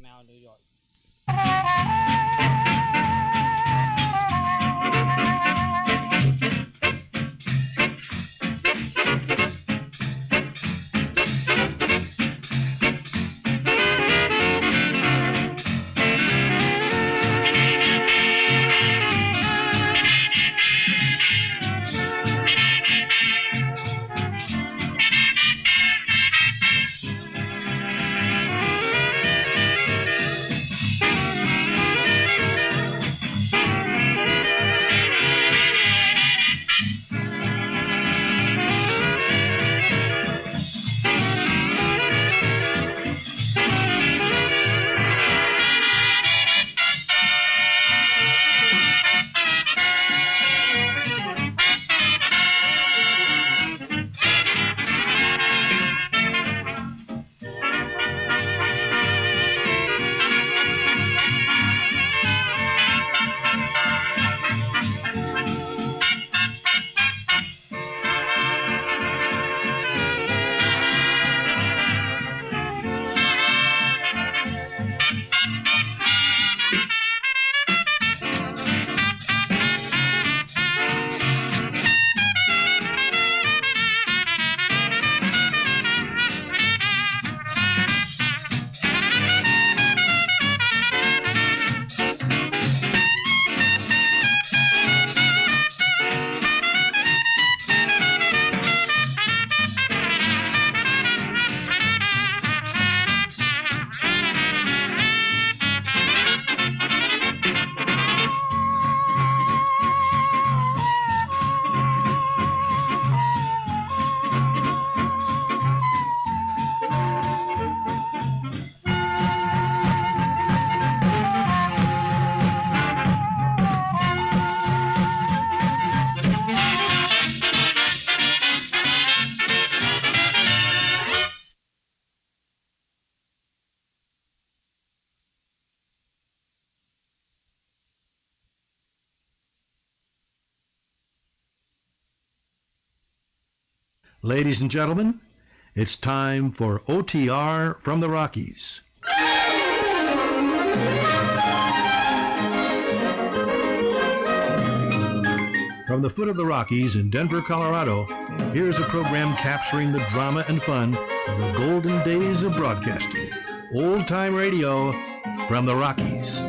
Mount New York. Ladies and gentlemen, it's time for OTR from the Rockies. From the foot of the Rockies in Denver, Colorado, here's a program capturing the drama and fun of the golden days of broadcasting. Old time radio from the Rockies.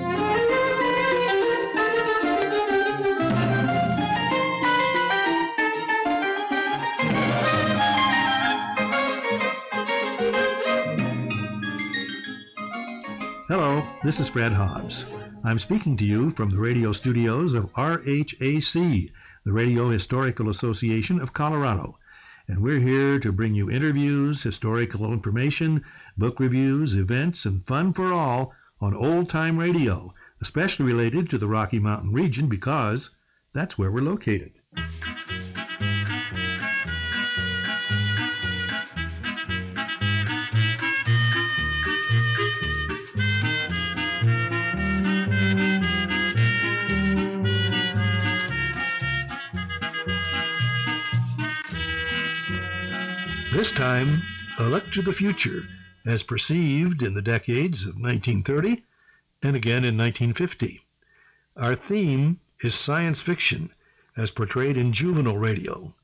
Hello, this is Fred Hobbs. I'm speaking to you from the radio studios of RHAC, the Radio Historical Association of Colorado. And we're here to bring you interviews, historical information, book reviews, events, and fun for all on old time radio, especially related to the Rocky Mountain region because that's where we're located. This time, a look to the future, as perceived in the decades of 1930 and again in 1950. Our theme is science fiction, as portrayed in juvenile radio,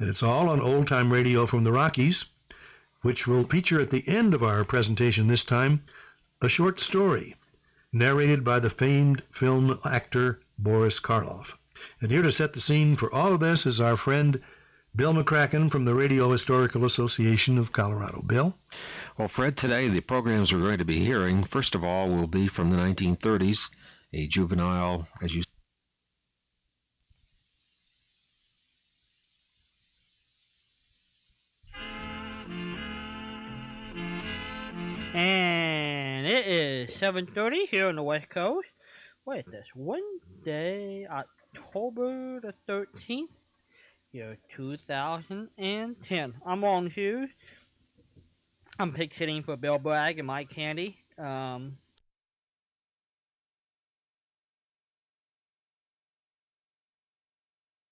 and it's all on old time radio from the Rockies, which will feature at the end of our presentation this time a short story narrated by the famed film actor Boris Karloff. And here to set the scene for all of this is our friend Bill McCracken from the Radio Historical Association of Colorado. Bill? Well, Fred, today the programs we're going to be hearing, first of all, will be from the 1930s, a juvenile, as you And it is 7.30 here on the West Coast. What is this? Wednesday, October the 13th, year 2010. I'm Walden Hughes. I'm sitting for Bill Bragg and Mike Candy. Um,